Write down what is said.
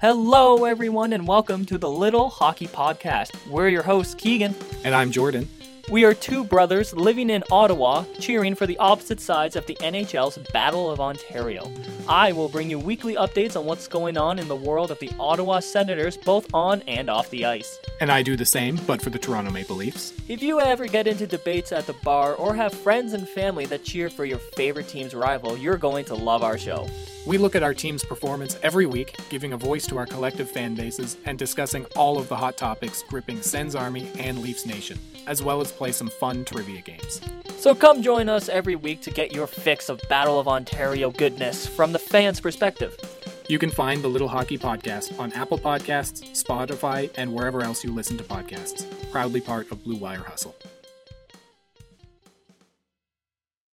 Hello, everyone, and welcome to the Little Hockey Podcast. We're your hosts, Keegan. And I'm Jordan. We are two brothers living in Ottawa, cheering for the opposite sides of the NHL's Battle of Ontario. I will bring you weekly updates on what's going on in the world of the Ottawa Senators, both on and off the ice. And I do the same, but for the Toronto Maple Leafs. If you ever get into debates at the bar or have friends and family that cheer for your favorite team's rival, you're going to love our show. We look at our team's performance every week, giving a voice to our collective fan bases and discussing all of the hot topics gripping Sens Army and Leafs Nation, as well as play some fun trivia games. So come join us every week to get your fix of Battle of Ontario goodness from the fans' perspective. You can find the Little Hockey Podcast on Apple Podcasts, Spotify, and wherever else you listen to podcasts. Proudly part of Blue Wire Hustle.